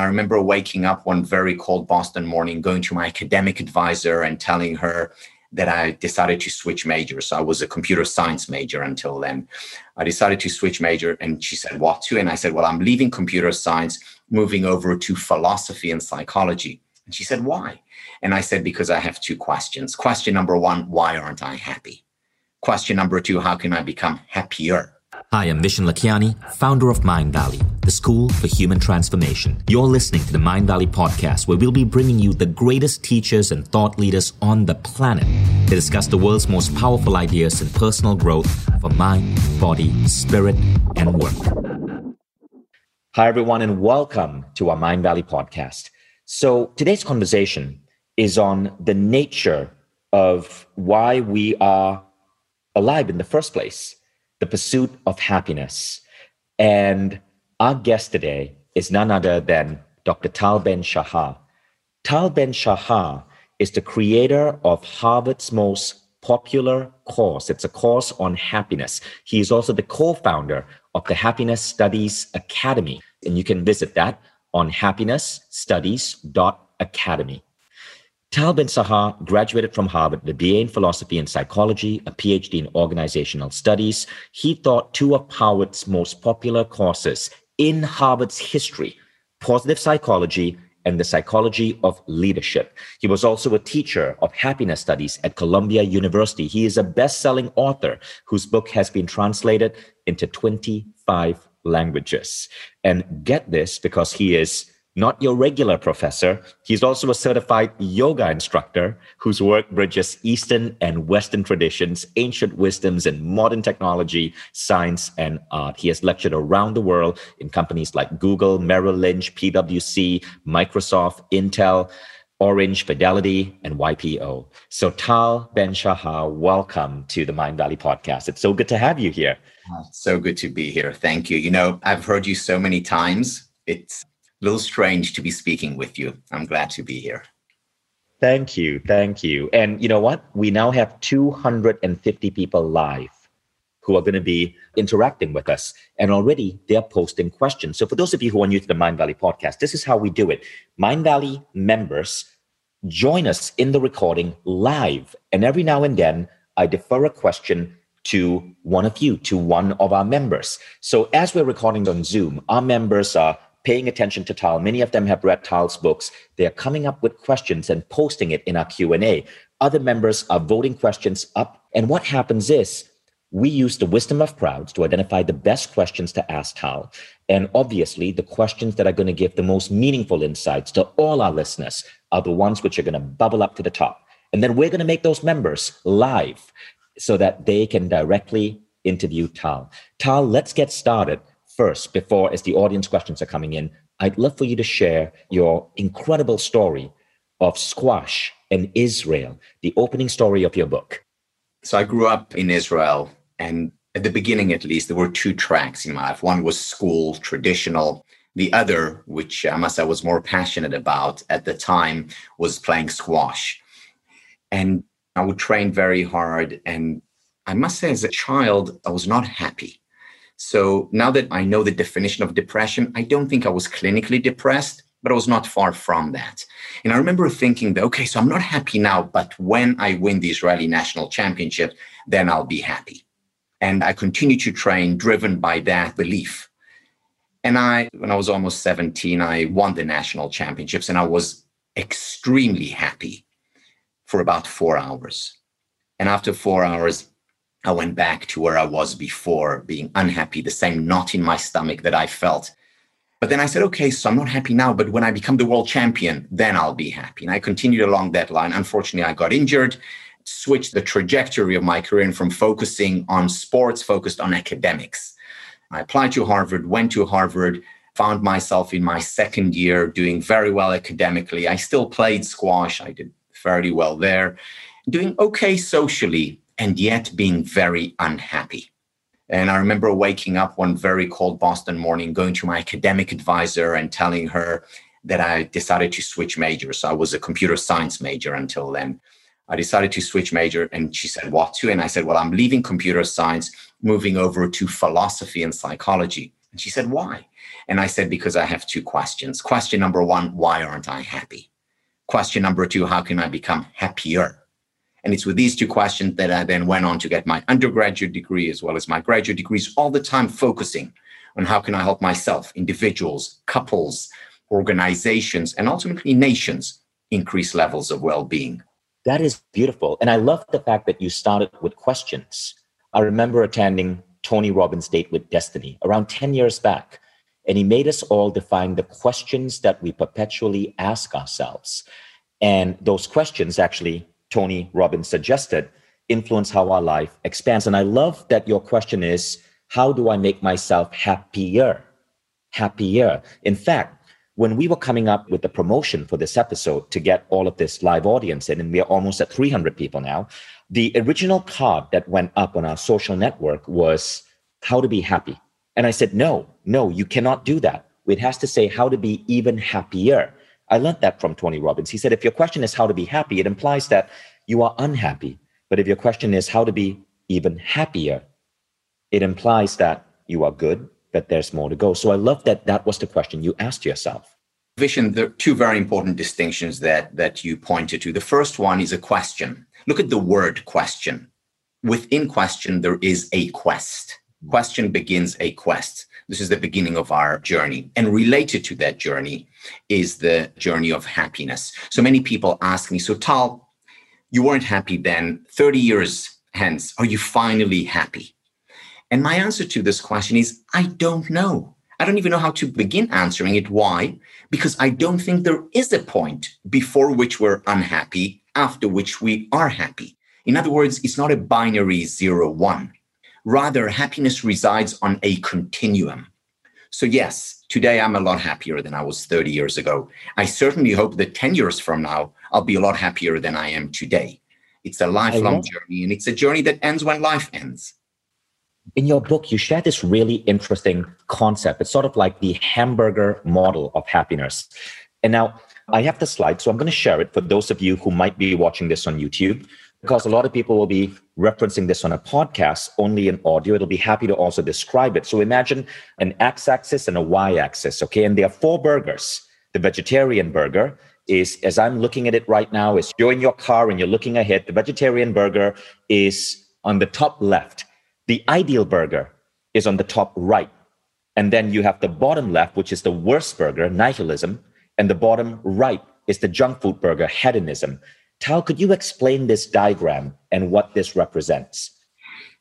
I remember waking up one very cold Boston morning, going to my academic advisor and telling her that I decided to switch majors. So I was a computer science major until then. I decided to switch major, and she said, What to? And I said, Well, I'm leaving computer science, moving over to philosophy and psychology. And she said, Why? And I said, Because I have two questions. Question number one, why aren't I happy? Question number two, how can I become happier? Hi, I'm Vishen Lakhiani, founder of Mindvalley, the school for human transformation. You're listening to the Mindvalley podcast, where we'll be bringing you the greatest teachers and thought leaders on the planet to discuss the world's most powerful ideas in personal growth for mind, body, spirit, and work. Hi, everyone, and welcome to our Mindvalley podcast. So, today's conversation is on the nature of why we are alive in the first place the pursuit of happiness. And our guest today is none other than Dr. Tal Ben Shahar. Tal Ben Shahar is the creator of Harvard's most popular course. It's a course on happiness. He is also the co founder of the Happiness Studies Academy. And you can visit that on happinessstudies.academy. Tal Ben Shahar graduated from Harvard with a BA in philosophy and psychology, a PhD in organizational studies. He taught two of Harvard's most popular courses in Harvard's history, positive psychology and the psychology of leadership. He was also a teacher of happiness studies at Columbia University. He is a best-selling author whose book has been translated into 25 languages. And get this because he is not your regular professor. He's also a certified yoga instructor whose work bridges Eastern and Western traditions, ancient wisdoms, and modern technology, science, and art. He has lectured around the world in companies like Google, Merrill Lynch, PwC, Microsoft, Intel. Orange, Fidelity, and YPO. So, Tal Ben Shahar, welcome to the Mindvalley podcast. It's so good to have you here. Ah, so good to be here. Thank you. You know, I've heard you so many times. It's little strange to be speaking with you. I'm glad to be here. Thank you. Thank you. And you know what? We now have 250 people live who are going to be interacting with us. And already they're posting questions. So for those of you who are new to the Mindvalley podcast, this is how we do it. Mindvalley members join us in the recording live. And every now and then I defer a question to one of you, to one of our members. So as we're recording on Zoom, our members are paying attention to Tal. Many of them have read Tal's books. They are coming up with questions and posting it in our Q&A. Other members are voting questions up. And what happens is we use the wisdom of crowds to identify the best questions to ask Tal. And obviously, the questions that are going to give the most meaningful insights to all our listeners are the ones which are going to bubble up to the top. And then we're going to make those members live so that they can directly interview Tal. Tal, let's get started first, before as the audience questions are coming in, I'd love for you to share your incredible story of squash in Israel, the opening story of your book. So I grew up in Israel, and at the beginning, at least, there were two tracks in my life. One was school, traditional. The other, which I must say I was more passionate about at the time, was playing squash. And I would train very hard. And I must say, as a child, I was not happy. So now that I know the definition of depression, I don't think I was clinically depressed, but I was not far from that. And I remember thinking that, okay, so I'm not happy now, but when I win the Israeli national championship, then I'll be happy. And I continued to train driven by that belief. And I, when I was almost 17, I won the national championships and I was extremely happy for about four hours. And after four hours, I went back to where I was before, being unhappy, the same knot in my stomach that I felt. But then I said, okay, so I'm not happy now, but when I become the world champion, then I'll be happy. And I continued along that line. Unfortunately, I got injured, switched the trajectory of my career and from focusing on sports, focused on academics. I applied to Harvard, went to Harvard, found myself in my second year doing very well academically. I still played squash, I did fairly well there, doing okay socially, and yet being very unhappy. And I remember waking up one very cold Boston morning, going to my academic advisor and telling her that I decided to switch majors. I was a computer science major until then. I decided to switch major, and she said, What to? And I said, Well, I'm leaving computer science, moving over to philosophy and psychology. And she said, Why? And I said, because I have two questions. Question number one, why aren't I happy? Question number two, how can I become happier? And it's with these two questions that I then went on to get my undergraduate degree as well as my graduate degrees, all the time focusing on how can I help myself, individuals, couples, organizations, and ultimately nations increase levels of well being. That is beautiful. And I love the fact that you started with questions. I remember attending Tony Robbins' Date with Destiny around 10 years back. And he made us all define the questions that we perpetually ask ourselves. And those questions, actually, Tony Robbins suggested, influence how our life expands. And I love that your question is how do I make myself happier? Happier. In fact, when we were coming up with the promotion for this episode to get all of this live audience in, and we are almost at 300 people now, the original card that went up on our social network was how to be happy. And I said, no, no, you cannot do that. It has to say how to be even happier. I learned that from Tony Robbins. He said, if your question is how to be happy, it implies that you are unhappy. But if your question is how to be even happier, it implies that you are good, but there's more to go. So I love that that was the question you asked yourself. Vishen, there are two very important distinctions that, that you pointed to. The first one is a question. Look at the word question. Within question, there is a quest. Question begins a quest. This is the beginning of our journey. And related to that journey is the journey of happiness. So many people ask me, So, Tal, you weren't happy then. 30 years hence, are you finally happy? And my answer to this question is I don't know. I don't even know how to begin answering it. Why? Because I don't think there is a point before which we're unhappy, after which we are happy. In other words, it's not a binary zero one. Rather, happiness resides on a continuum. So, yes, today I'm a lot happier than I was 30 years ago. I certainly hope that 10 years from now, I'll be a lot happier than I am today. It's a lifelong journey, and it's a journey that ends when life ends in your book, you share this really interesting concept. It's sort of like the hamburger model of happiness. And now I have the slide, so I'm going to share it for those of you who might be watching this on YouTube, because a lot of people will be referencing this on a podcast only in audio. It'll be happy to also describe it. So imagine an x axis and a y axis, okay? And there are four burgers. The vegetarian burger is, as I'm looking at it right now, is you're in your car and you're looking ahead. The vegetarian burger is on the top left the ideal burger is on the top right. And then you have the bottom left, which is the worst burger, nihilism. And the bottom right is the junk food burger, hedonism. Tal, could you explain this diagram and what this represents?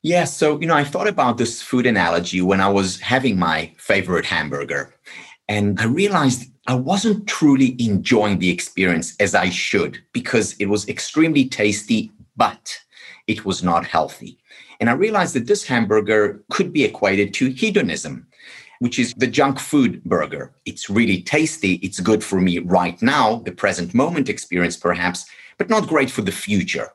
Yeah, so, you know, I thought about this food analogy when I was having my favorite hamburger. And I realized I wasn't truly enjoying the experience as I should because it was extremely tasty, but it was not healthy. And I realized that this hamburger could be equated to hedonism, which is the junk food burger. It's really tasty. It's good for me right now, the present moment experience, perhaps, but not great for the future,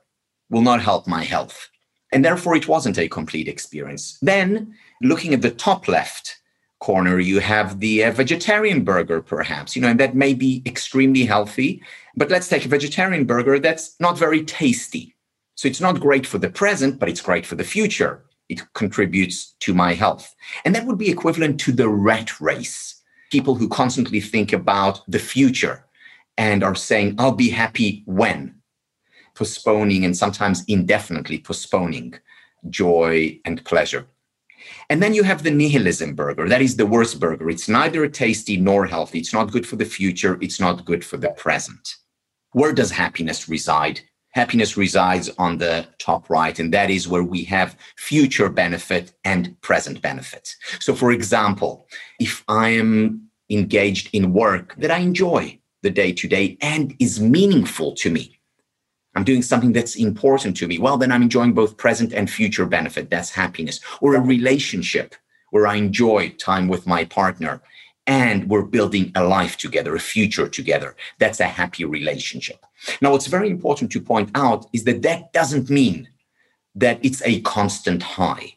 will not help my health. And therefore, it wasn't a complete experience. Then, looking at the top left, corner you have the uh, vegetarian burger perhaps you know and that may be extremely healthy but let's take a vegetarian burger that's not very tasty so it's not great for the present, but it's great for the future. It contributes to my health. And that would be equivalent to the rat race. People who constantly think about the future and are saying, I'll be happy when, postponing and sometimes indefinitely postponing joy and pleasure. And then you have the nihilism burger. That is the worst burger. It's neither tasty nor healthy. It's not good for the future. It's not good for the present. Where does happiness reside? happiness resides on the top right, and that is where we have future benefit and present benefit. So, for example, if I am engaged in work that I enjoy the day to day and is meaningful to me, I'm doing something that's important to me, well, then I'm enjoying both present and future benefit. That's happiness. Or a relationship where I enjoy time with my partner and we're building a life together, a future together. That's a happy relationship. Now, what's very important to point out is that that doesn't mean that it's a constant high.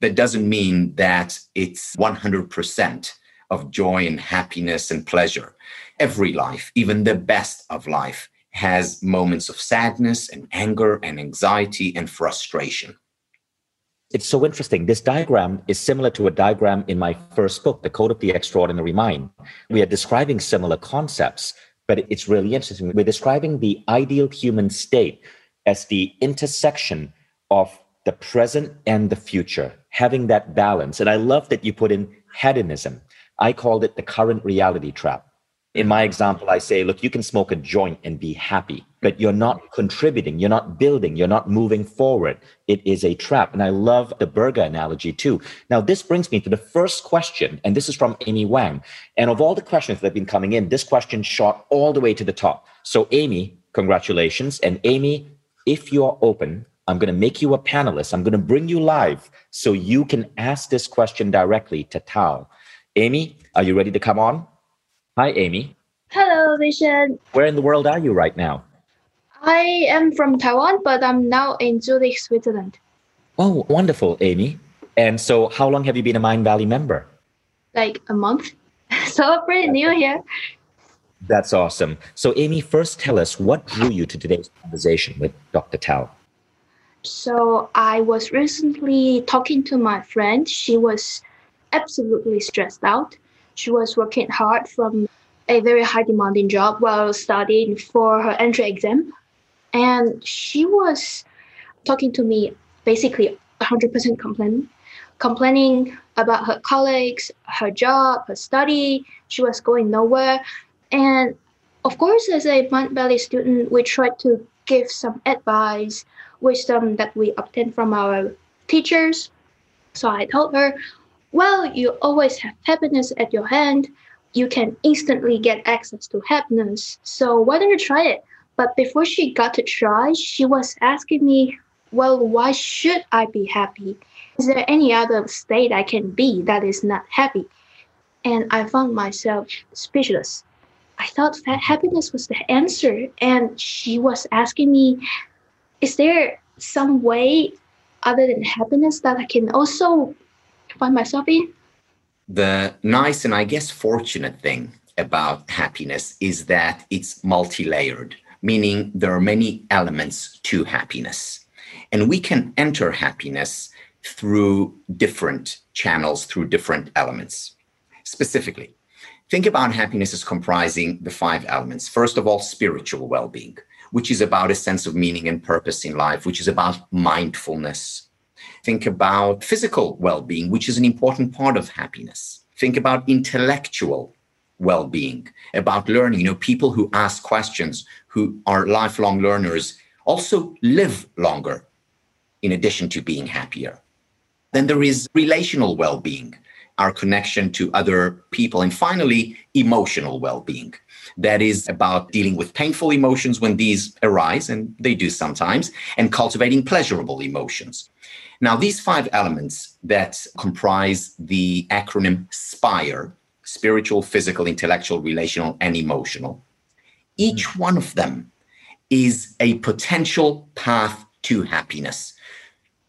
That doesn't mean that it's 100% of joy and happiness and pleasure. Every life, even the best of life, has moments of sadness and anger and anxiety and frustration. It's so interesting. This diagram is similar to a diagram in my first book, The Code of the Extraordinary Mind. We are describing similar concepts, but it's really interesting. We're describing the ideal human state as the intersection of the present and the future, having that balance. And I love that you put in hedonism. I called it the current reality trap. In my example, I say, look, you can smoke a joint and be happy, but you're not contributing, you're not building, you're not moving forward. It is a trap. And I love the burger analogy too. Now, this brings me to the first question, and this is from Amy Wang. And of all the questions that have been coming in, this question shot all the way to the top. So, Amy, congratulations. And Amy, if you're open, I'm going to make you a panelist. I'm going to bring you live so you can ask this question directly to Tal. Amy, are you ready to come on? Hi, Amy. Hello, Vishen. Where in the world are you right now? I am from Taiwan, but I'm now in Zurich, Switzerland. Oh, wonderful, Amy. And so, how long have you been a Mindvalley member? Like a month. so, pretty new here. That's awesome. So, Amy, first tell us what drew you to today's conversation with Dr. Tal. So, I was recently talking to my friend. She was absolutely stressed out she was working hard from a very high demanding job while studying for her entry exam. And she was talking to me basically 100% complaining, complaining about her colleagues, her job, her study. She was going nowhere. And of course, as a Mindvalley student, we tried to give some advice, wisdom that we obtained from our teachers. So I told her, well, you always have happiness at your hand. You can instantly get access to happiness. So why don't you try it? But before she got to try, she was asking me, well, why should I be happy? Is there any other state I can be that is not happy? And I found myself speechless. I thought that happiness was the answer. And she was asking me, is there some way other than happiness that I can also find myself in. The nice and I guess fortunate thing about happiness is that it's multi layered, meaning there are many elements to happiness. And we can enter happiness through different channels, through different elements. Specifically, think about happiness as comprising the five elements. First of all, spiritual well being, which is about a sense of meaning and purpose in life, which is about mindfulness, Think about physical well being, which is an important part of happiness. Think about intellectual well being, about learning. You know, people who ask questions, who are lifelong learners, also live longer in addition to being happier. Then there is relational well being, our connection to other people. And finally, emotional well being. That is about dealing with painful emotions when these arise, and they do sometimes, and cultivating pleasurable emotions. Now, these five elements that comprise the acronym SPIRE spiritual, physical, intellectual, relational, and emotional each mm-hmm. one of them is a potential path to happiness.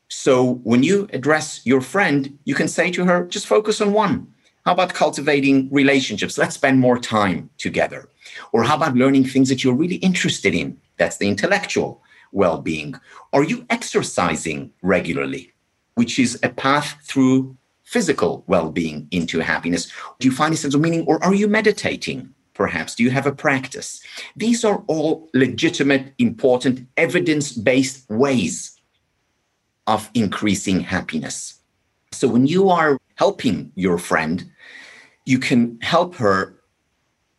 So when you address your friend, you can say to her, just focus on one. How about cultivating relationships? Let's spend more time together. Or how about learning things that you're really interested in? That's the intellectual well being? Are you exercising regularly, which is a path through physical well being into happiness? Do you find a sense of meaning, or are you meditating? Perhaps do you have a practice? These are all legitimate, important, evidence based ways of increasing happiness. So when you are helping your friend, you can help her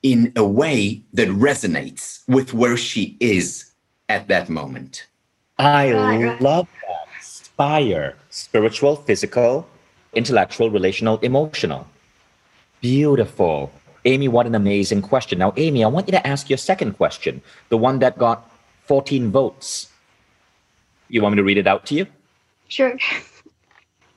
in a way that resonates with where she is at that moment. I love that. Spire spiritual, physical, intellectual, relational, emotional. Beautiful. Amy, what an amazing question. Now, Amy, I want you to ask your second question, the one that got 14 votes. You want me to read it out to you? Sure.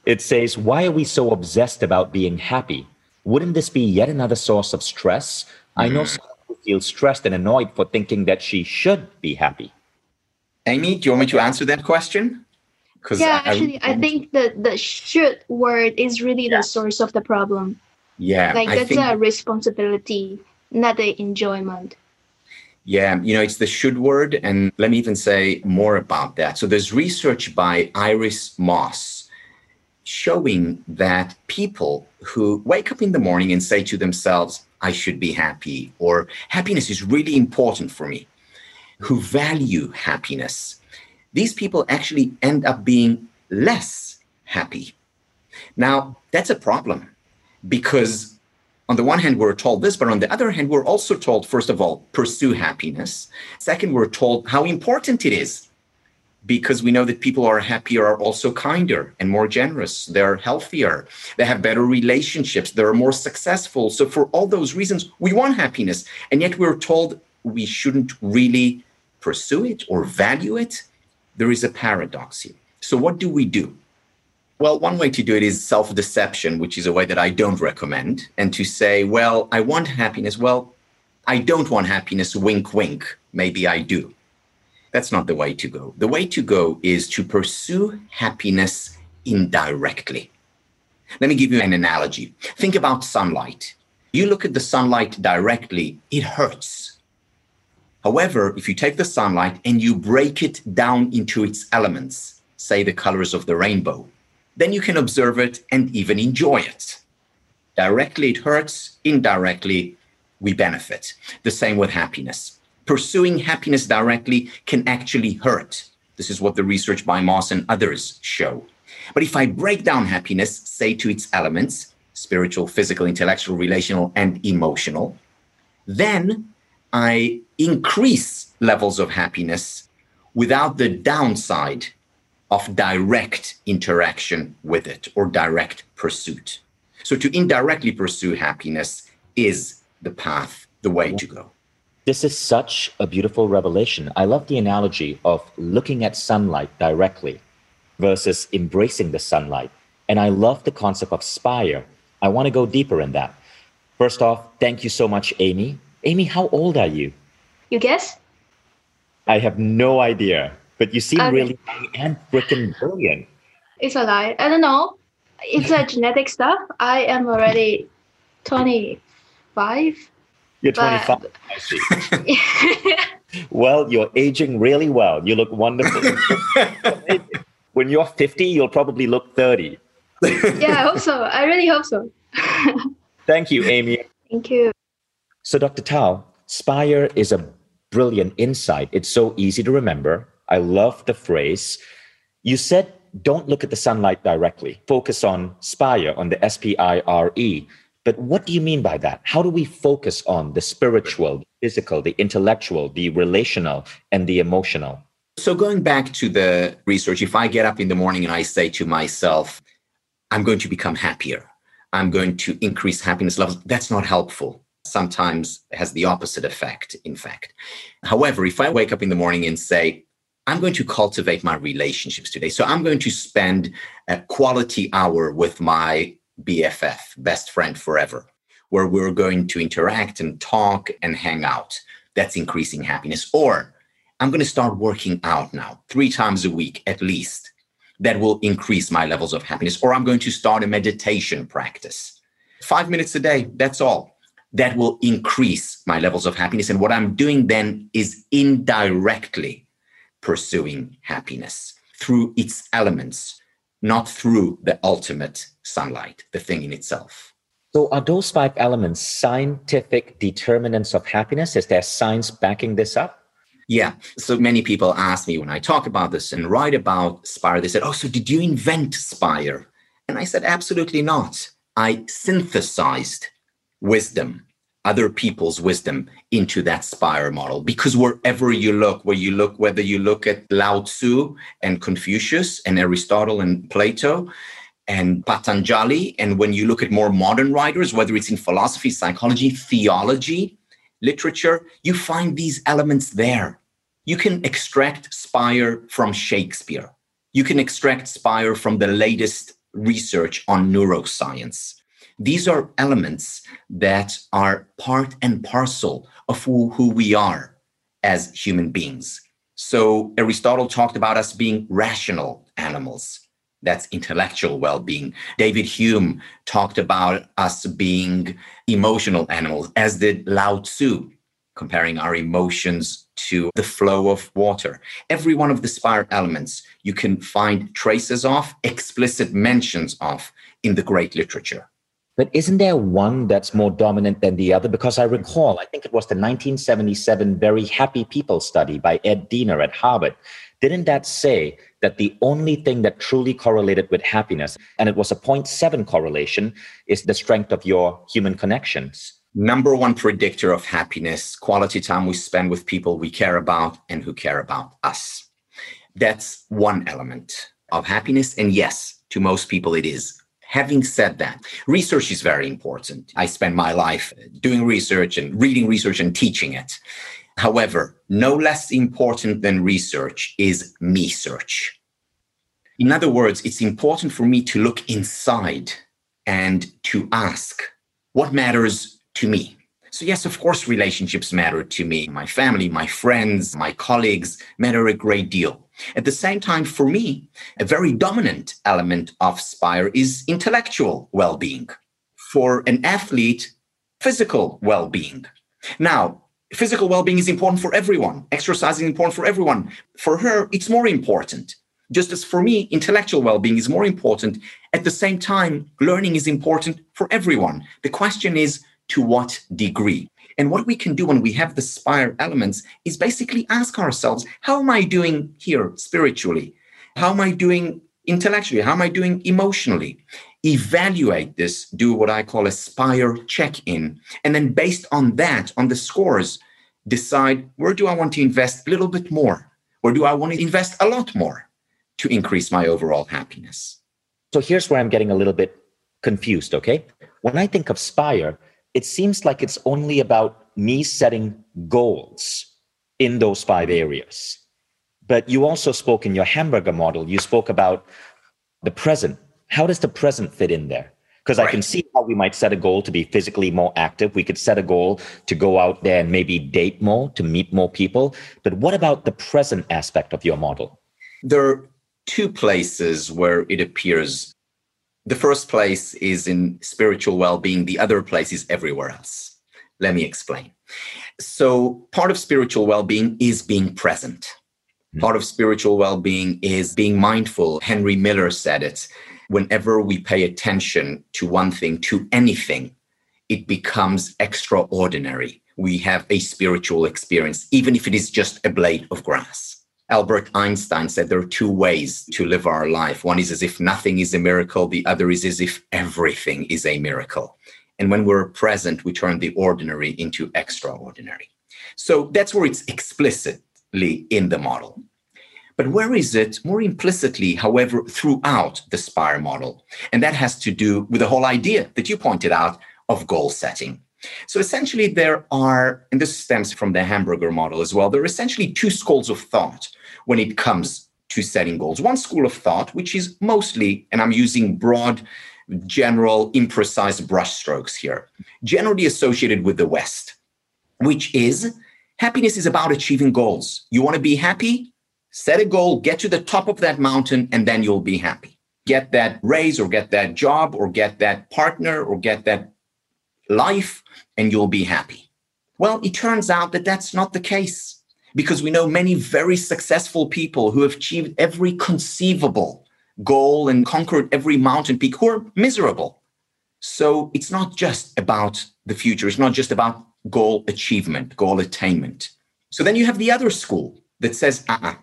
It says, Why are we so obsessed about being happy? Wouldn't this be yet another source of stress? I know mm. someone who feels stressed and annoyed for thinking that she should be happy. Amy, do you want me to answer that question? yeah, I, actually, I, I think the the should word is really yeah. the source of the problem. Yeah, like that's a responsibility, not the enjoyment. Yeah, you know, it's the should word, and let me even say more about that. So there's research by Iris Mauss showing that people who wake up in the morning and say to themselves, I should be happy, or happiness is really important for me, who value happiness, these people actually end up being less happy. Now, that's a problem because, on the one hand, we're told this, but on the other hand, we're also told, first of all, pursue happiness. Second, we're told how important it is because we know that people who are happier are also kinder and more generous. They're healthier. They have better relationships. They're more successful. So, for all those reasons, we want happiness. And yet, we're told we shouldn't really pursue it or value it. There is a paradox here. So, what do we do? Well, one way to do it is self deception, which is a way that I don't recommend. And to say, well, I want happiness. Well, I don't want happiness. Wink, wink. Maybe I do that's not the way to go. The way to go is to pursue happiness indirectly. Let me give you an analogy. Think about sunlight. You look at the sunlight directly, it hurts. However, if you take the sunlight and you break it down into its elements, say the colors of the rainbow, then you can observe it and even enjoy it. Directly, it hurts. Indirectly, we benefit. The same with happiness pursuing happiness directly can actually hurt. This is what the research by Mauss and others show. But if I break down happiness, say to its elements spiritual, physical, intellectual, relational, and emotional then I increase levels of happiness without the downside of direct interaction with it or direct pursuit. So to indirectly pursue happiness is the path, the way to go. This is such a beautiful revelation. I love the analogy of looking at sunlight directly versus embracing the sunlight. And I love the concept of spire. I want to go deeper in that. First off, thank you so much, Amy. Amy, how old are you? You guess? I have no idea, but you seem really and freaking brilliant. It's a lie. I don't know. It's a genetic stuff. I am already 25. You're 25. I see. well, you're aging really well. You look wonderful. when you're 50, you'll probably look 30. yeah, I hope so. I really hope so. Thank you, Amy. Thank you. So, Dr. Tal, Spire is a brilliant insight. It's so easy to remember. I love the phrase. You said, don't look at the sunlight directly. Focus on Spire, on the S P I R E. But what do you mean by that? How do we focus on the spiritual, the physical, the intellectual, the relational, and the emotional? So, going back to the research, if I get up in the morning and I say to myself, I'm going to become happier, I'm going to increase happiness levels, that's not helpful. Sometimes has the opposite effect, in fact. However, if I wake up in the morning and say, I'm going to cultivate my relationships today. So I'm going to spend a quality hour with my BFF, best friend forever, where we're going to interact and talk and hang out. That's increasing happiness. Or I'm going to start working out now, three times a week at least. That will increase my levels of happiness. Or I'm going to start a meditation practice. Five minutes a day, that's all. That will increase my levels of happiness. And what I'm doing then is indirectly pursuing happiness through its elements, not through the ultimate sunlight, the thing in itself. So, are those five elements scientific determinants of happiness? Is there science backing this up? Yeah. So many people ask me when I talk about this and write about Spire, they said, Oh, so did you invent Spire? And I said, Absolutely not. I synthesized wisdom other people's wisdom into that spire model. Because wherever you look where you look whether you look at lao tzu and confucius and aristotle and plato and patanjali and when you look at more modern writers whether it's in philosophy psychology theology literature you find these elements there. You can extract spire from shakespeare. You can extract spire from the latest research on neuroscience these are elements that are part and parcel of who, who we are as human beings. So Aristotle talked about us being rational animals. That's intellectual well being. David Hume talked about us being emotional animals, as did Lao Tzu, comparing our emotions to the flow of water. Every one of the Spire elements you can find traces of, explicit mentions of in the great literature. But isn't there one that's more dominant than the other? Because I recall, I think it was the 1977 Very Happy People study by Ed Diener at Harvard. Didn't that say that the only thing that truly correlated with happiness, and it was a 0.7 correlation, is the strength of your human connections? Number one predictor of happiness, quality time we spend with people we care about and who care about us. That's one element of happiness. And yes, to most people, it is Having said that, research is very important. I spend my life uh, doing research and reading research and teaching it. However, no less important than research is me search. In other words, it's important for me to look inside and to ask what matters to me. So, yes, of course, relationships matter to me. My family, my friends, my colleagues matter a great deal. At the same time, for me, a very dominant element of Spire is intellectual well being. For an athlete, physical well being. Now, physical well being is important for everyone, exercise is important for everyone. For her, it's more important. Just as for me, intellectual well being is more important. At the same time, learning is important for everyone. The question is to what degree? And what we can do when we have the spire elements is basically ask ourselves, how am I doing here spiritually? How am I doing intellectually? How am I doing emotionally? Evaluate this, do what I call a spire check in. And then based on that, on the scores, decide where do I want to invest a little bit more? Or do I want to invest a lot more to increase my overall happiness? So here's where I'm getting a little bit confused, okay? When I think of Spire, it seems like it's only about me setting goals in those five areas. But you also spoke in your hamburger model, you spoke about the present. How does the present fit in there? Because right. I can see how we might set a goal to be physically more active. We could set a goal to go out there and maybe date more, to meet more people. But what about the present aspect of your model? There are two places where it appears the first place is in spiritual well being, the other place is everywhere else. Let me explain. So, part of spiritual well being is being present. Hmm. Part of spiritual well being is being mindful. Henry Miller said it. Whenever we pay attention to one thing, to anything, it becomes extraordinary. We have a spiritual experience, even if it is just a blade of grass. Albert Einstein said there are two ways to live our life. One is as if nothing is a miracle, the other is as if everything is a miracle. And when we're present, we turn the ordinary into extraordinary. So that's where it's explicitly in the model. But where is it more implicitly, however, throughout the SPIRE model? And that has to do with the whole idea that you pointed out of goal setting. So essentially, there are, and this stems from the hamburger model as well, there are essentially two schools of thought when it comes to setting goals. One school of thought, which is mostly, and I'm using broad, general, imprecise brushstrokes here, generally associated with the West, which is happiness is about achieving goals. You want to be happy? Set a goal, get to the top of that mountain, and then you'll be happy. Get that raise or get that job or get that partner or get that life, and you'll be happy. Well, it turns out that that's not the case because we know many very successful people who have achieved every conceivable goal and conquered every mountain peak who are miserable. So it's not just about the future, it's not just about goal achievement, goal attainment. So then you have the other school that says, uh uh-uh,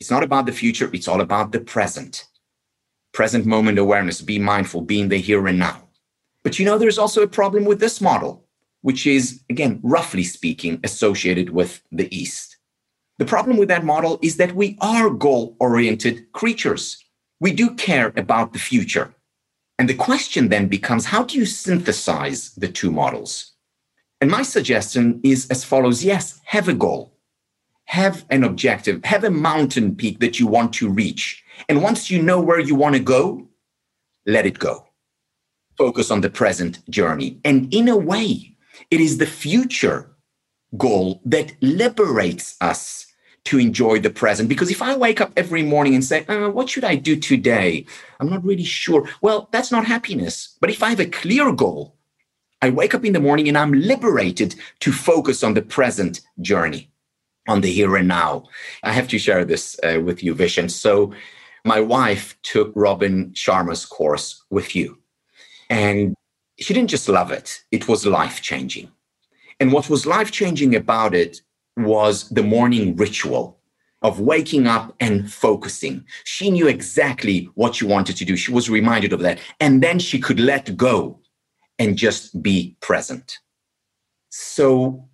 it's not about the future, it's all about the present. Present moment awareness, be mindful, be in the here and now. But you know, there's also a problem with this model, which is, again, roughly speaking, associated with the East. The problem with that model is that we are goal oriented creatures. We do care about the future. And the question then becomes how do you synthesize the two models? And my suggestion is as follows yes, have a goal, have an objective, have a mountain peak that you want to reach. And once you know where you want to go, let it go. Focus on the present journey. And in a way, it is the future goal that liberates us to enjoy the present. Because if I wake up every morning and say, uh, What should I do today? I'm not really sure. Well, that's not happiness. But if I have a clear goal, I wake up in the morning and I'm liberated to focus on the present journey, on the here and now. I have to share this uh, with you, Vishen. So, my wife took Robin Sharma's course with you, and she didn't just love it, it was life changing. And what was life changing about it was the morning ritual of waking up and focusing. She knew exactly what she wanted to do. She was reminded of that. And then she could let go and just be present. So,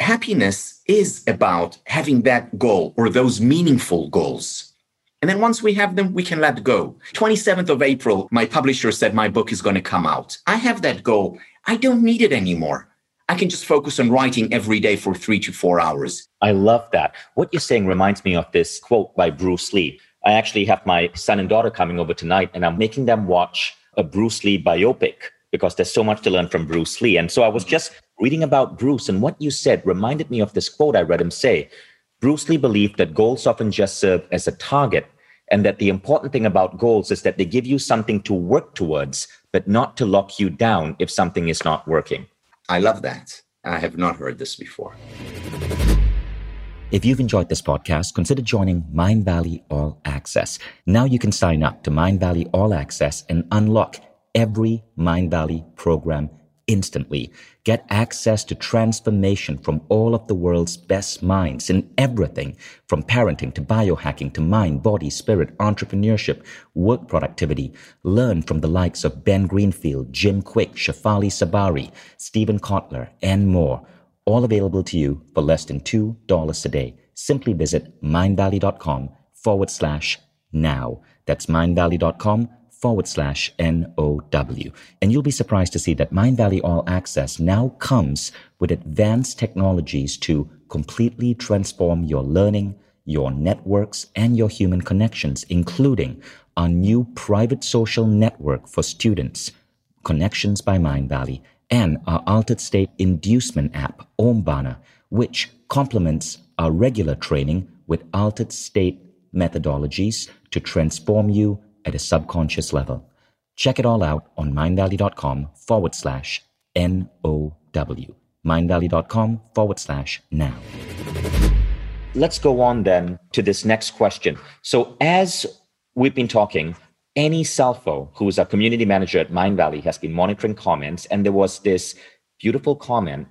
happiness is about having that goal or those meaningful goals. And then once we have them, we can let go. 27th of April, my publisher said my book is going to come out. I have that goal. I don't need it anymore. I can just focus on writing every day for three to four hours. I love that. What you're saying reminds me of this quote by Bruce Lee. I actually have my son and daughter coming over tonight, and I'm making them watch a Bruce Lee biopic because there's so much to learn from Bruce Lee. And so I was just reading about Bruce, and what you said reminded me of this quote I read him say. Bruce Lee believed that goals often just serve as a target, and that the important thing about goals is that they give you something to work towards, but not to lock you down if something is not working. I love that. I have not heard this before. If you've enjoyed this podcast, consider joining Mindvalley All Access. Now you can sign up to Mindvalley All Access and unlock every Mindvalley program instantly. Get access to transformation from all of the world's best minds in everything from parenting to biohacking to mind, body, spirit, entrepreneurship, work productivity. Learn from the likes of Ben Greenfield, Jim Kwik, Shefali Tsabary, Steven Kotler, and more. All available to you for less than $2 a day. Simply visit mindvalley.com forward slash now. That's mindvalley.com forward slash NOW. And you'll be surprised to see that Mindvalley All Access now comes with advanced technologies to completely transform your learning, your networks, and your human connections, including our new private social network for students, Connections by Mindvalley, and our altered state inducement app, Omvana, which complements our regular training with altered state methodologies to transform you at a subconscious level. Check it all out on mindvalley.com forward slash NOW. Mindvalley.com forward slash now. Let's go on then to this next question. So, as we've been talking, Annie Salfo, who is a community manager at Mindvalley, has been monitoring comments, and there was this beautiful comment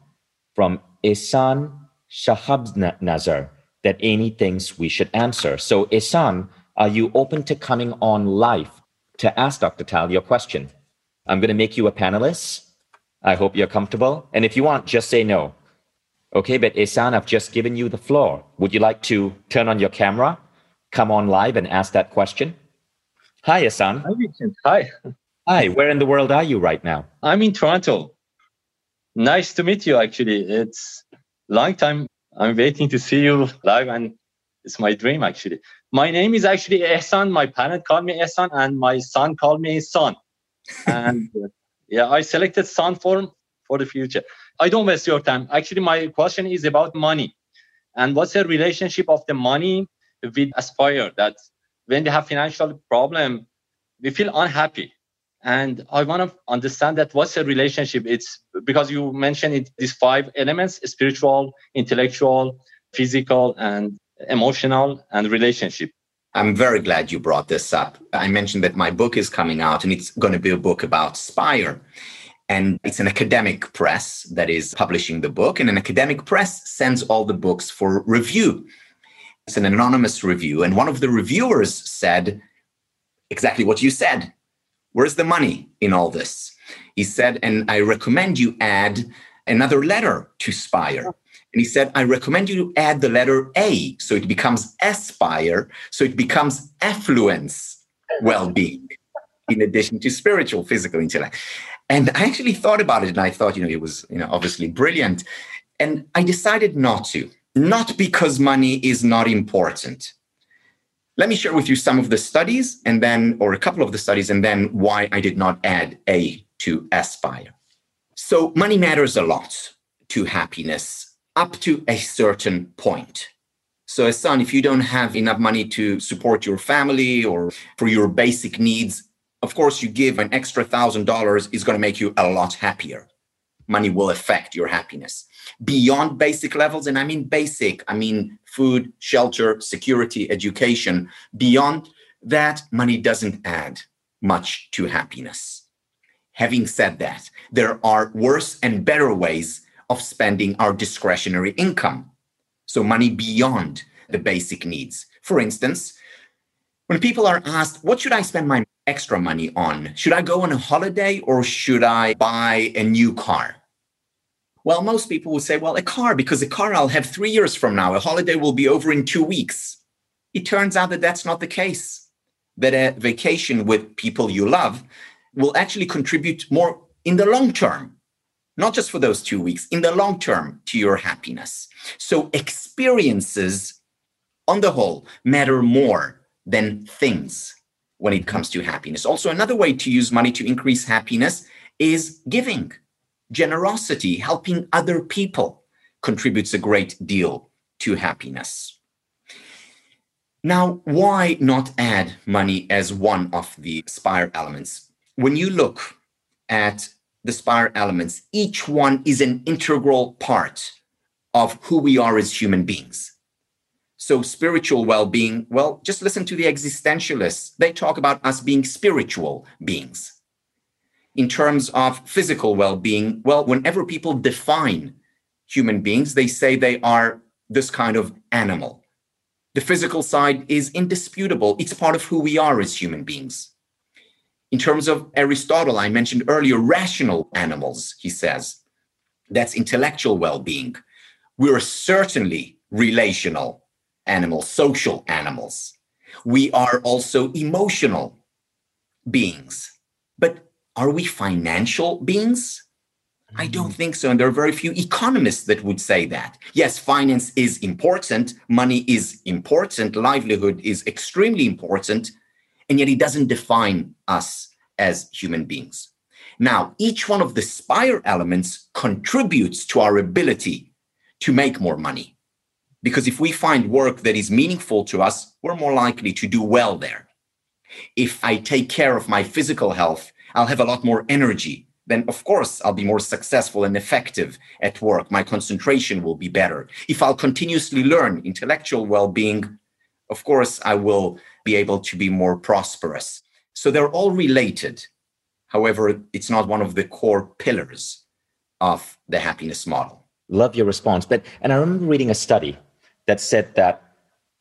from Ihsan Shahabnazar that Annie thinks we should answer. So, Ihsan, are you open to coming on live to ask Dr. Tal your question? I'm going to make you a panelist. I hope you're comfortable. And if you want, just say no. Okay, but Ihsan, I've just given you the floor. Would you like to turn on your camera, come on live, and ask that question? Hi, Ihsan. Hi, Vincent. Hi. Hi, where in the world are you right now? I'm in Toronto. Nice to meet you, actually. It's long time. I'm waiting to see you live, and it's my dream, actually. My name is actually Ehsan. My parent called me Ehsan, and my son called me Son. And uh, yeah, I selected Son for for the future. I don't waste your time. Actually, my question is about money, and what's the relationship of the money with Aspire? That when they have financial problem, we feel unhappy, and I want to understand that what's the relationship? It's because you mentioned it these five elements: spiritual, intellectual, physical, and emotional and relationship. I'm very glad you brought this up. I mentioned that my book is coming out and it's going to be a book about Spire. And it's an academic press that is publishing the book, and an academic press sends all the books for review. It's an anonymous review. And one of the reviewers said exactly what you said Where's the money in all this? He said, and I recommend you add another letter to Spire. And he said, I recommend you to add the letter A so it becomes aspire, so it becomes affluence well being, in addition to spiritual, physical intellect. And I actually thought about it and I thought, you know, it was, you know, obviously brilliant. And I decided not to, not because money is not important. Let me share with you some of the studies and then, or a couple of the studies, and then why I did not add A to aspire. So, money matters a lot to happiness up to a certain point. So, Ihsan, if you don't have enough money to support your family or for your basic needs, of course, you give an extra thousand dollars is going to make you a lot happier. money will affect your happiness. Beyond basic levels, and I mean basic, I mean food, shelter, security, education. Beyond that, money doesn't add much to happiness. Having said that, there are worse and better ways of spending our discretionary income. So, money beyond the basic needs. For instance, when people are asked, What should I spend my extra money on? Should I go on a holiday or should I buy a new car? Well, most people will say, Well, a car, because a car I'll have three years from now. A holiday will be over in two weeks. It turns out that that's not the case, that a vacation with people you love will actually contribute more in the long term not just for those two weeks, in the long term to your happiness. So experiences on the whole matter more than things when it comes to happiness. Also, another way to use money to increase happiness is giving. Generosity, helping other people contributes a great deal to happiness. Now, why not add money as one of the SPIRE elements? When you look at the SPIRE elements, each one is an integral part of who we are as human beings. So, spiritual well being, well, just listen to the existentialists. They talk about us being spiritual beings. In terms of physical well being, well, whenever people define human beings, they say they are this kind of animal. The physical side is indisputable, it's part of who we are as human beings. In terms of Aristotle, I mentioned earlier rational animals, he says. That's intellectual well being. We're certainly relational animals, social animals. We are also emotional beings. But are we financial beings? I don't think so. And there are very few economists that would say that. Yes, finance is important, money is important, livelihood is extremely important, and yet it doesn't define us as human beings. Now, each one of the SPIRE elements contributes to our ability to make more money. Because if we find work that is meaningful to us, we're more likely to do well there. If I take care of my physical health, I'll have a lot more energy. Then, of course, I'll be more successful and effective at work. My concentration will be better. If I'll continuously learn intellectual well being, of course, I will be able to be more prosperous. So they're all related. However, it's not one of the core pillars of the happiness model. Love your response. But, and I remember reading a study that said that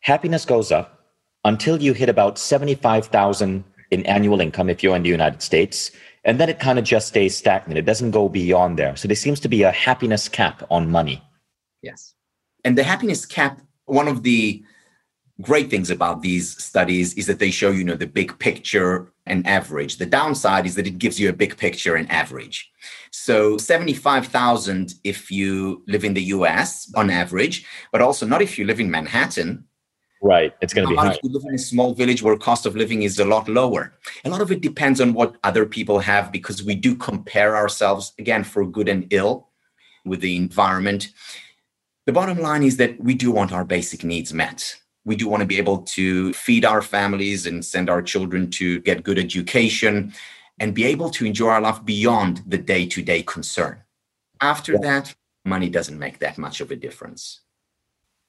happiness goes up until you hit about 75,000 in annual income if you're in the United States. And then it kind of just stays stagnant. It doesn't go beyond there. So there seems to be a happiness cap on money. Yes. And the happiness cap, one of the great things about these studies is that they show you know the big picture and average. The downside is that it gives you a big picture and average. So 75000 if you live in the us on average but also not if you live in manhattan. Right. It's going to be high. if you live in a small village where cost of living is a lot lower. A lot of it depends on what other people have because we do compare ourselves again for good and ill with the environment. The bottom line is that we do want our basic needs met we do want to be able to feed our families and send our children to get good education and be able to enjoy our life beyond the day to day concern. After yeah. that, money doesn't make that much of a difference.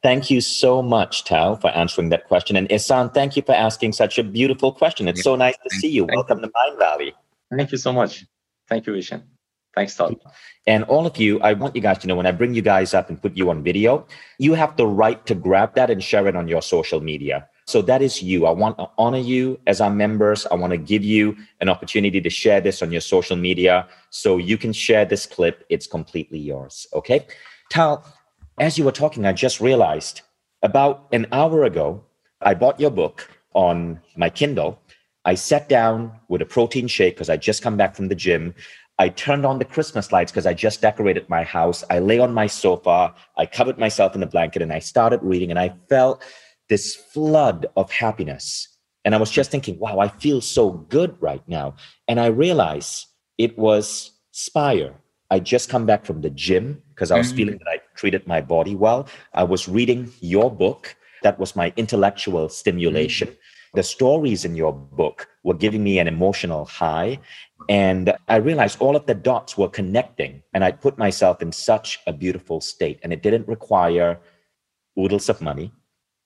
Thank you so much, Tal, for answering that question. And Isan, thank you for asking such a beautiful question. It's so nice to see you. Welcome to Mindvalley. Thank you so much. Thank you, Vishen. Thanks, Tal. And all of you, I want you guys to know when I bring you guys up and put you on video, you have the right to grab that and share it on your social media. So that is you. I want to honor you as our members. I want to give you an opportunity to share this on your social media so you can share this clip. It's completely yours. Okay. Tal, as you were talking, I just realized about an hour ago, I bought your book on my Kindle. I sat down with a protein shake because I just come back from the gym. I turned on the Christmas lights because I just decorated my house. I lay on my sofa, I covered myself in a blanket, and I started reading, and I felt this flood of happiness. And I was just thinking, wow, I feel so good right now. And I realized it was Spire. I just come back from the gym because I was mm-hmm. feeling that I treated my body well. I was reading your book. That was my intellectual stimulation. Mm-hmm. The stories in your book were giving me an emotional high. And I realized all of the dots were connecting. And I put myself in such a beautiful state. And it didn't require oodles of money.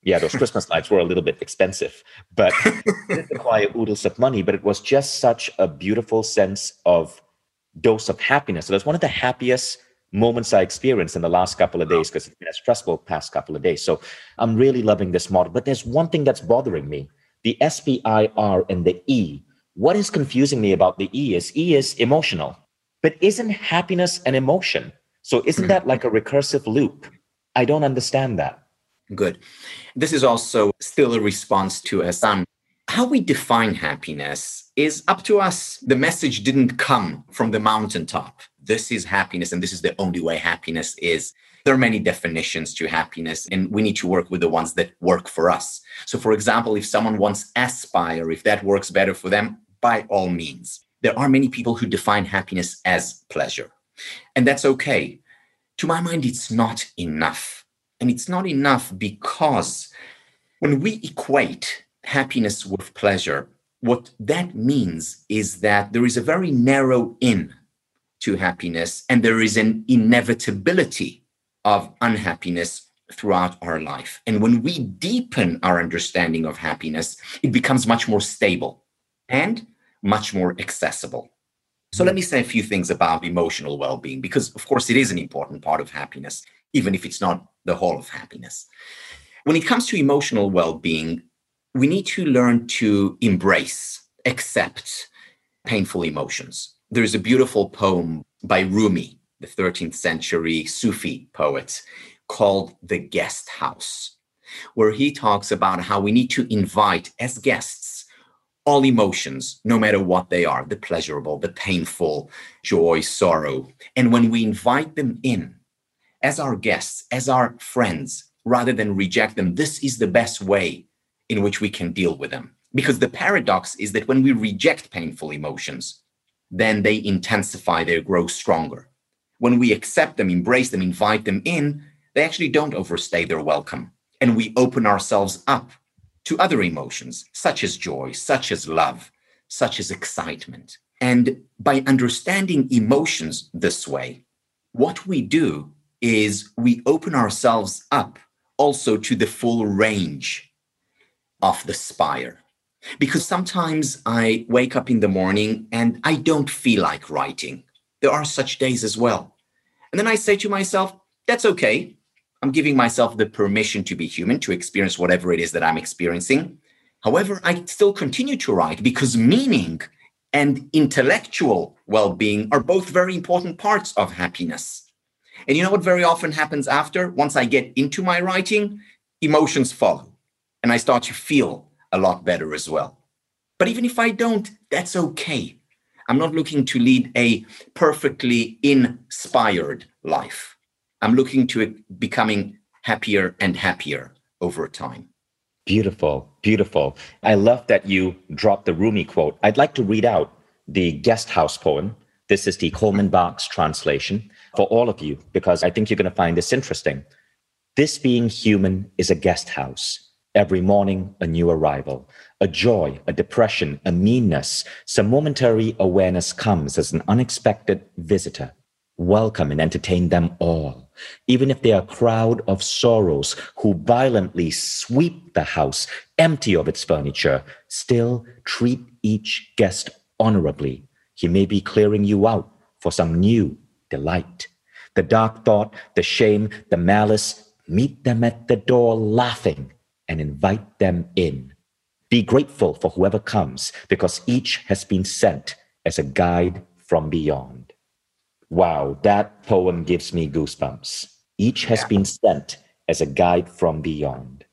Yeah, those Christmas lights were a little bit expensive, but it didn't require oodles of money. But it was just such a beautiful sense of dose of happiness. So that's one of the happiest moments I experienced in the last couple of days because it's been a stressful past couple of days. So I'm really loving this model. But there's one thing that's bothering me the S P I R and the E. What is confusing me about the E is E is emotional, but isn't happiness an emotion? So isn't that like a recursive loop? I don't understand that. Good. This is also still a response to Hassan. How we define happiness is up to us. The message didn't come from the mountaintop. This is happiness, and this is the only way happiness is. There are many definitions to happiness, and we need to work with the ones that work for us. So, for example, if someone wants aspire, if that works better for them, by all means. There are many people who define happiness as pleasure, and that's okay. To my mind, it's not enough. And it's not enough because when we equate happiness with pleasure, what that means is that there is a very narrow in to happiness and there is an inevitability of unhappiness throughout our life. And when we deepen our understanding of happiness, it becomes much more stable and much more accessible. So let me say a few things about emotional well being, because of course it is an important part of happiness, even if it's not the whole of happiness. When it comes to emotional well being, we need to learn to embrace, accept painful emotions. There's a beautiful poem by Rumi, the 13th century Sufi poet, called The Guest House, where he talks about how we need to invite as guests all emotions, no matter what they are the pleasurable, the painful, joy, sorrow. And when we invite them in as our guests, as our friends, rather than reject them, this is the best way in which we can deal with them. Because the paradox is that when we reject painful emotions, then they intensify, they grow stronger. When we accept them, embrace them, invite them in, they actually don't overstay their welcome. And we open ourselves up to other emotions, such as joy, such as love, such as excitement. And by understanding emotions this way, what we do is we open ourselves up also to the full range of the spire. Because sometimes I wake up in the morning and I don't feel like writing. There are such days as well. And then I say to myself, that's okay. I'm giving myself the permission to be human, to experience whatever it is that I'm experiencing. However, I still continue to write because meaning and intellectual well being are both very important parts of happiness. And you know what very often happens after? Once I get into my writing, emotions follow and I start to feel a lot better as well. But even if I don't, that's okay. I'm not looking to lead a perfectly inspired life. I'm looking to becoming happier and happier over time. Beautiful, beautiful. I love that you dropped the Rumi quote. I'd like to read out the guest house poem. This is the Coleman Barks translation for all of you because I think you're going to find this interesting. This being human is a guest house Every morning, a new arrival, a joy, a depression, a meanness, some momentary awareness comes as an unexpected visitor. Welcome and entertain them all, even if they are a crowd of sorrows who violently sweep the house empty of its furniture. Still treat each guest honorably. He may be clearing you out for some new delight. The dark thought, the shame, the malice, meet them at the door laughing and invite them in. Be grateful for whoever comes because each has been sent as a guide from beyond. Wow, that poem gives me goosebumps. Each has yeah. been sent as a guide from beyond.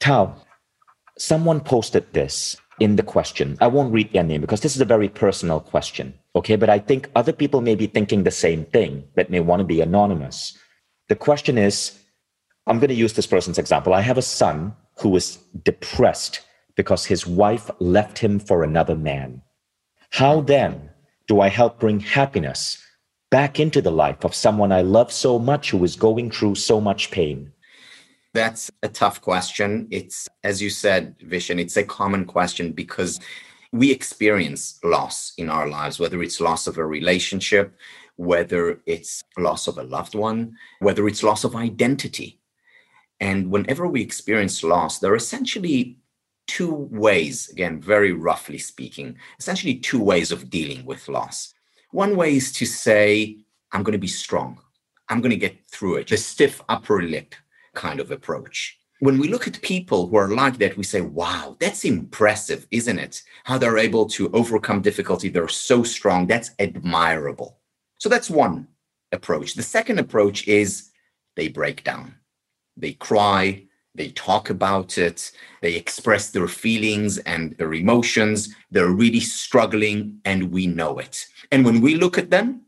Tal, someone posted this in the question. I won't read their name because this is a very personal question. Okay, but I think other people may be thinking the same thing that may want to be anonymous. The question is I'm going to use this person's example. I have a son who was depressed because his wife left him for another man. How then do I help bring happiness back into the life of someone I love so much who is going through so much pain? That's a tough question. It's, as you said, Vishen, it's a common question because we experience loss in our lives, whether it's loss of a relationship, whether it's loss of a loved one, whether it's loss of identity. And whenever we experience loss, there are essentially two ways, again, very roughly speaking, essentially two ways of dealing with loss. One way is to say, I'm going to be strong. I'm going to get through it. The stiff upper lip kind of approach. When we look at people who are like that, we say, wow, that's impressive, isn't it? How they're able to overcome difficulty. They're so strong. That's admirable. So that's one approach. The second approach is they break down, they cry, they talk about it, they express their feelings and their emotions. They're really struggling, and we know it. And when we look at them,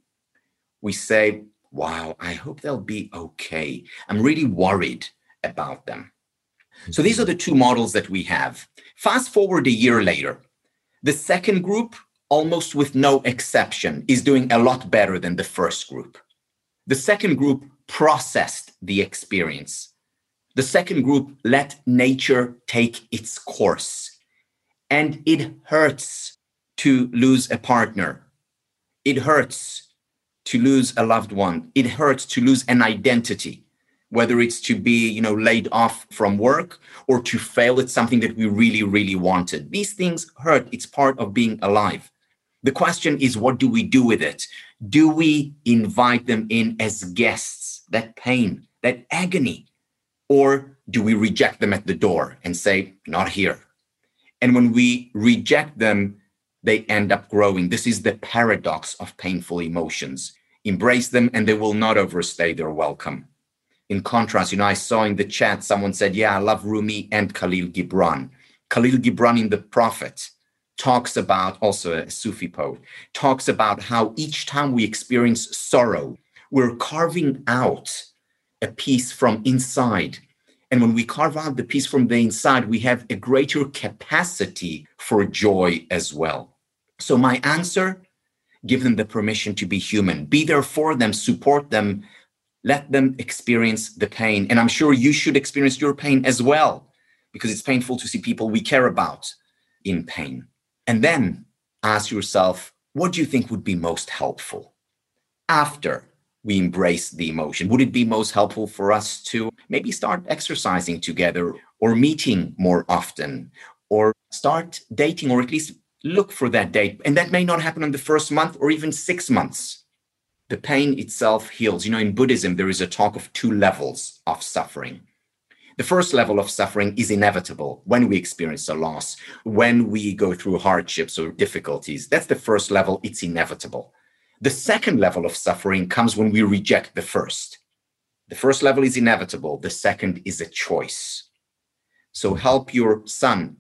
we say, wow, I hope they'll be okay. I'm really worried about them. So these are the two models that we have. Fast forward a year later, the second group, almost with no exception, is doing a lot better than the first group. The second group processed the experience. The second group let nature take its course. And it hurts to lose a partner. It hurts to lose a loved one. It hurts to lose an identity, whether it's to be, you know, laid off from work or to fail at something that we really, really wanted. These things hurt. It's part of being alive. The question is, what do we do with it? Do we invite them in as guests, that pain, that agony? Or do we reject them at the door and say, not here? And when we reject them, they end up growing. This is the paradox of painful emotions embrace them and they will not overstay their welcome. In contrast, you know, I saw in the chat someone said, Yeah, I love Rumi and Khalil Gibran. Khalil Gibran in The Prophet talks about, also a Sufi poet, talks about how each time we experience sorrow, we're carving out a piece from inside. And when we carve out the piece from the inside, we have a greater capacity for joy as well. So, my answer give them the permission to be human be there for them support them let them experience the pain and i'm sure you should experience your pain as well because it's painful to see people we care about in pain and then ask yourself what do you think would be most helpful after we embrace the emotion would it be most helpful for us to maybe start exercising together or meeting more often or start dating or at least look for that date. And that may not happen in the first month or even six months. The pain itself heals. You know, in Buddhism, there is a talk of two levels of suffering. The first level of suffering is inevitable when we experience a loss, when we go through hardships or difficulties. That's the first level, it's inevitable. The second level of suffering comes when we reject the first. The first level is inevitable, the second is a choice. So help your son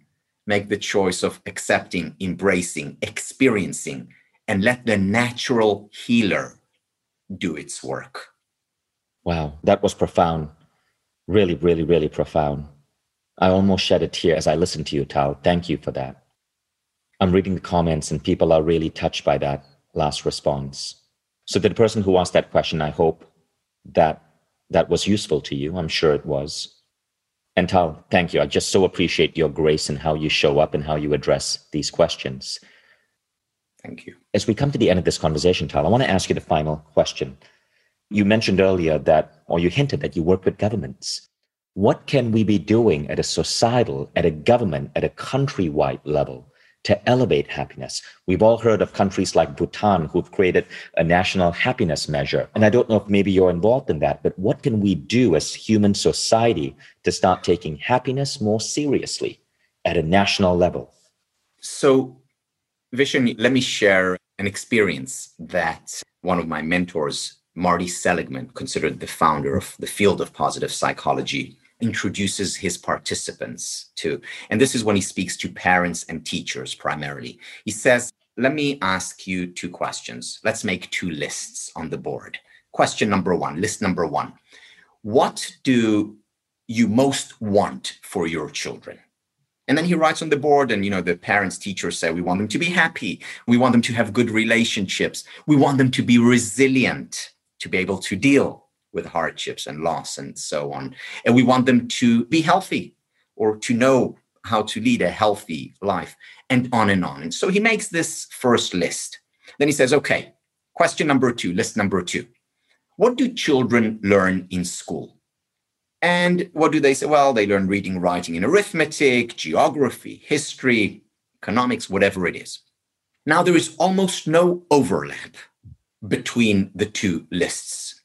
make the choice of accepting, embracing, experiencing, and let the natural healer do its work. Wow, that was profound. Really, really, really profound. I almost shed a tear as I listened to you, Tal. Thank you for that. I'm reading the comments, and people are really touched by that last response. So, to the person who asked that question, I hope that that was useful to you. I'm sure it was. And Tal, thank you. I just so appreciate your grace and how you show up and how you address these questions. Thank you. As we come to the end of this conversation, Tal, I want to ask you the final question. You mentioned earlier that, or you hinted that you work with governments. What can we be doing at a societal, at a government, at a countrywide level to elevate happiness. We've all heard of countries like Bhutan who've created a national happiness measure. And I don't know if maybe you're involved in that, but what can we do as human society to start taking happiness more seriously at a national level? So, Vishen, let me share an experience that one of my mentors, Marty Seligman, considered the founder of the field of positive psychology, introduces his participants to. And this is when he speaks to parents and teachers primarily. He says, Let me ask you two questions. Let's make two lists on the board. Question number one, list number one What do you most want for your children? And then he writes on the board, and you know, the parents, teachers say, We want them to be happy. We want them to have good relationships. We want them to be resilient, to be able to deal with hardships and loss and so on. And we want them to be healthy or to know how to lead a healthy life and on and on. And so he makes this first list. Then he says, okay, question number two, list number two. What do children learn in school? And what do they say? Well, they learn reading, writing, and arithmetic, geography, history, economics, whatever it is. Now, there is almost no overlap between the two lists.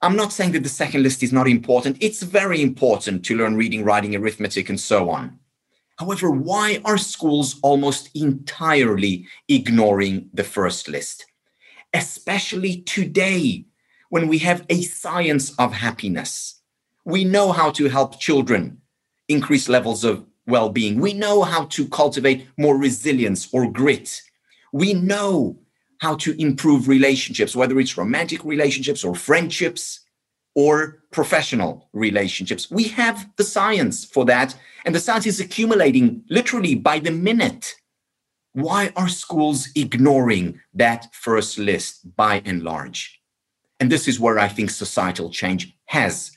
I'm not saying that the second list is not important. It's very important to learn reading, writing, arithmetic, and so on. However, why are schools almost entirely ignoring the first list? Especially today, when we have a science of happiness. We know how to help children increase levels of well being. We know how to cultivate more resilience or grit. We know how to improve relationships, whether it's romantic relationships or friendships or professional relationships. We have the science for that, and the science is accumulating literally by the minute. Why are schools ignoring that first list by and large? And this is where I think societal change has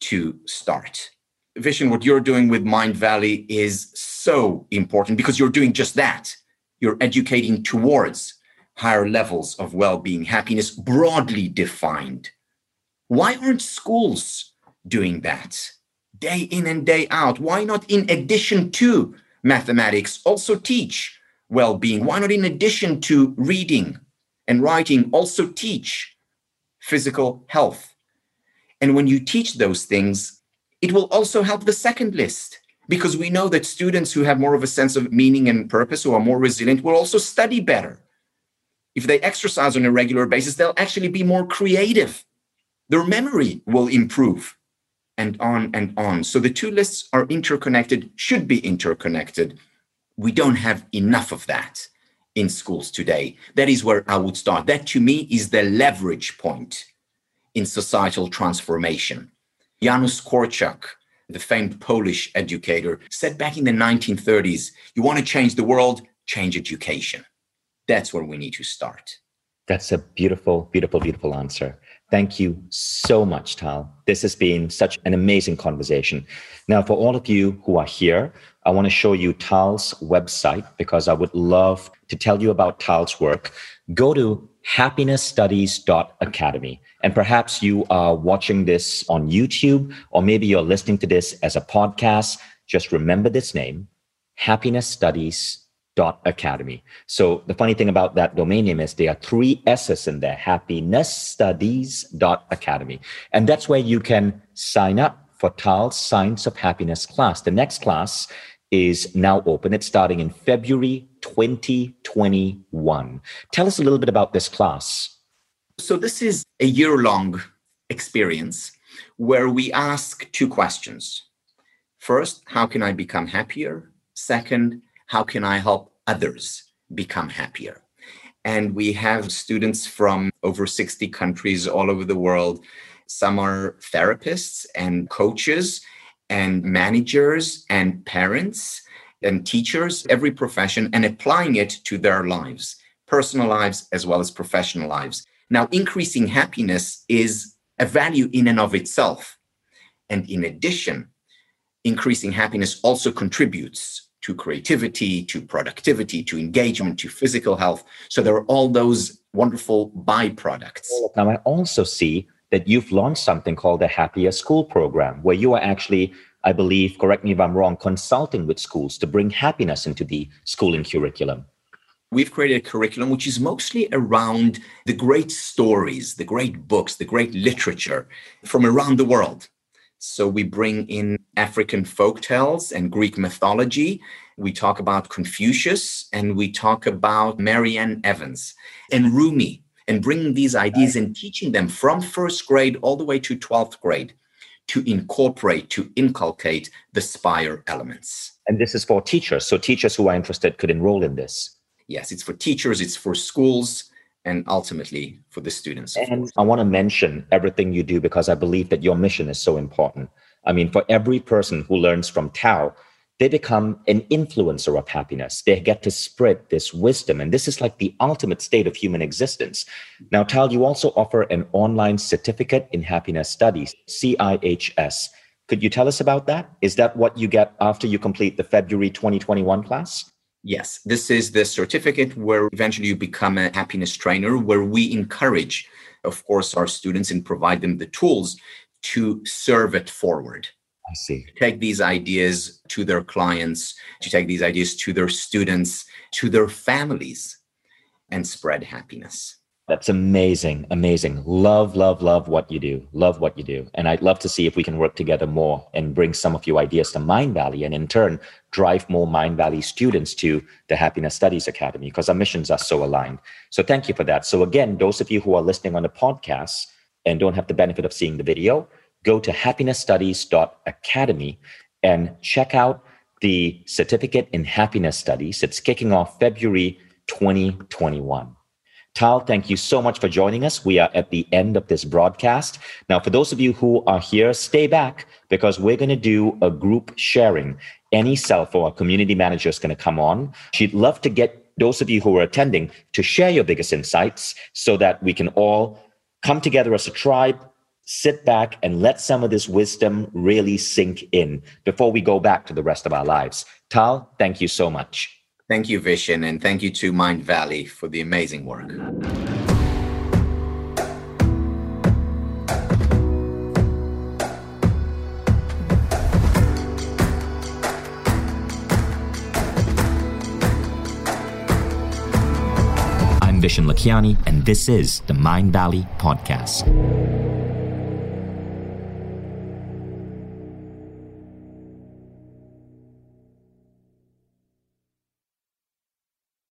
to start. Vishen, what you're doing with Mindvalley is so important because you're doing just that. You're educating towards higher levels of well being, happiness broadly defined why aren't schools doing that day in and day out? Why not, in addition to mathematics, also teach well being? Why not, in addition to reading and writing, also teach physical health? And when you teach those things, it will also help the second list because we know that students who have more of a sense of meaning and purpose, who are more resilient, will also study better. If they exercise on a regular basis, they'll actually be more creative their memory will improve and on and on. So the two lists are interconnected, should be interconnected. We don't have enough of that in schools today. That is where I would start. That to me is the leverage point in societal transformation. Janusz Korczak, the famed Polish educator, said back in the 1930s, you want to change the world, change education. That's where we need to start. That's a beautiful, beautiful, beautiful answer. Thank you so much, Tal. This has been such an amazing conversation. Now, for all of you who are here, I want to show you Tal's website because I would love to tell you about Tal's work. Go to happinessstudies.academy. And perhaps you are watching this on YouTube, or maybe you're listening to this as a podcast. Just remember this name, Happiness Studies dot academy. So the funny thing about that domain name is there are three S's in there, happiness studies dot academy. And that's where you can sign up for Tal's Science of Happiness class. The next class is now open. It's starting in February 2021. Tell us a little bit about this class. So this is a year-long experience where we ask two questions. First, how can I become happier? Second, how can I help others become happier? And we have students from over 60 countries all over the world. Some are therapists and coaches and managers and parents and teachers, every profession, and applying it to their lives, personal lives as well as professional lives. Now, increasing happiness is a value in and of itself. And in addition, increasing happiness also contributes to creativity, to productivity, to engagement, to physical health. So there are all those wonderful byproducts. Now, I also see that you've launched something called the Happier School program, where you are actually, I believe, correct me if I'm wrong, consulting with schools to bring happiness into the schooling curriculum. We've created a curriculum which is mostly around the great stories, the great books, the great literature from around the world. So we bring in African folk tales and Greek mythology. We talk about Confucius and we talk about Marianne Evans and Rumi and bringing these ideas and teaching them from first grade all the way to 12th grade to incorporate, to inculcate the spire elements. And this is for teachers. So teachers who are interested could enroll in this. Yes, it's for teachers, it's for schools, and ultimately for the students. And I want to mention everything you do because I believe that your mission is so important. I mean, for every person who learns from Tal, they become an influencer of happiness. They get to spread this wisdom. And this is like the ultimate state of human existence. Now, Tal, you also offer an online certificate in happiness studies, CIHS. Could you tell us about that? Is that what you get after you complete the February 2021 class? Yes, this is the certificate where eventually you become a happiness trainer, where we encourage, of course, our students and provide them the tools to serve it forward. I see. Take these ideas to their clients, to take these ideas to their students, to their families, and spread happiness. That's amazing. Amazing. Love, love, love what you do. Love what you do. And I'd love to see if we can work together more and bring some of your ideas to Mindvalley and in turn drive more Mindvalley students to the Happiness Studies Academy because our missions are so aligned. So thank you for that. So again, those of you who are listening on the podcast and don't have the benefit of seeing the video, go to happinessstudies.academy and check out the certificate in happiness studies. It's kicking off February 2021. Tal, thank you so much for joining us. We are at the end of this broadcast. Now, for those of you who are here, stay back because we're going to do a group sharing. Any self or community manager is going to come on. She'd love to get those of you who are attending to share your biggest insights so that we can all come together as a tribe, sit back and let some of this wisdom really sink in before we go back to the rest of our lives. Tal, thank you so much. Thank you, Vishen, and thank you to Mindvalley for the amazing work. I'm Vishen Lakhiani, and this is the Mindvalley Podcast.